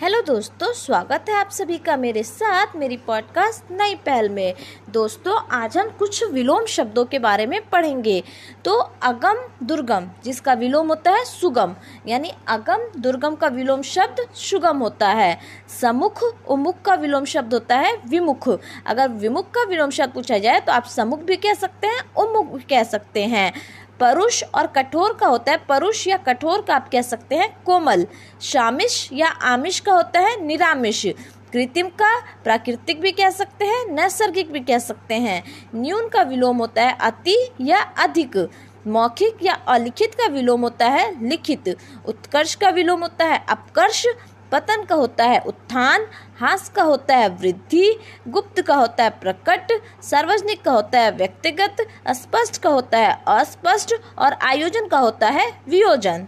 Hello दोस्तों, स्वागत है आप सभी का मेरे साथ मेरी पॉडकास्ट नई पहल में। दोस्तों, आज हम कुछ विलोम शब्दों के बारे में पढ़ेंगे। तो अगम दुर्गम, जिसका विलोम होता है सुगम, यानी अगम दुर्गम का विलोम शब्द सुगम होता है। समुख उमुख का विलोम शब्द होता है विमुख। अगर विमुख का विलोम शब्द पूछा जाए तो आप समुख भी कह सकते हैं, उमुख भी कह सकते हैं। परुष और कठोर का होता है। परुष या कठोर का आप कह सकते हैं, कोमल। शामिश या आमिष का होता है, निरामिष। कृत्रिम का प्राकृतिक भी कह सकते हैं, नैसर्गिक भी कह सकते हैं। न्यून का विलोम होता है अति या अधिक। मौखिक या अलिखित का विलोम होता है, लिखित। उत्कर्ष का विलोम होता है, अपकर्ष। पतन का होता है उत्थान हास का होता है वृद्धि, गुप्त का होता है प्रकट, सार्वजनिक का होता है व्यक्तिगत स्पष्ट का होता है अस्पष्ट, और आयोजन का होता है वियोजन।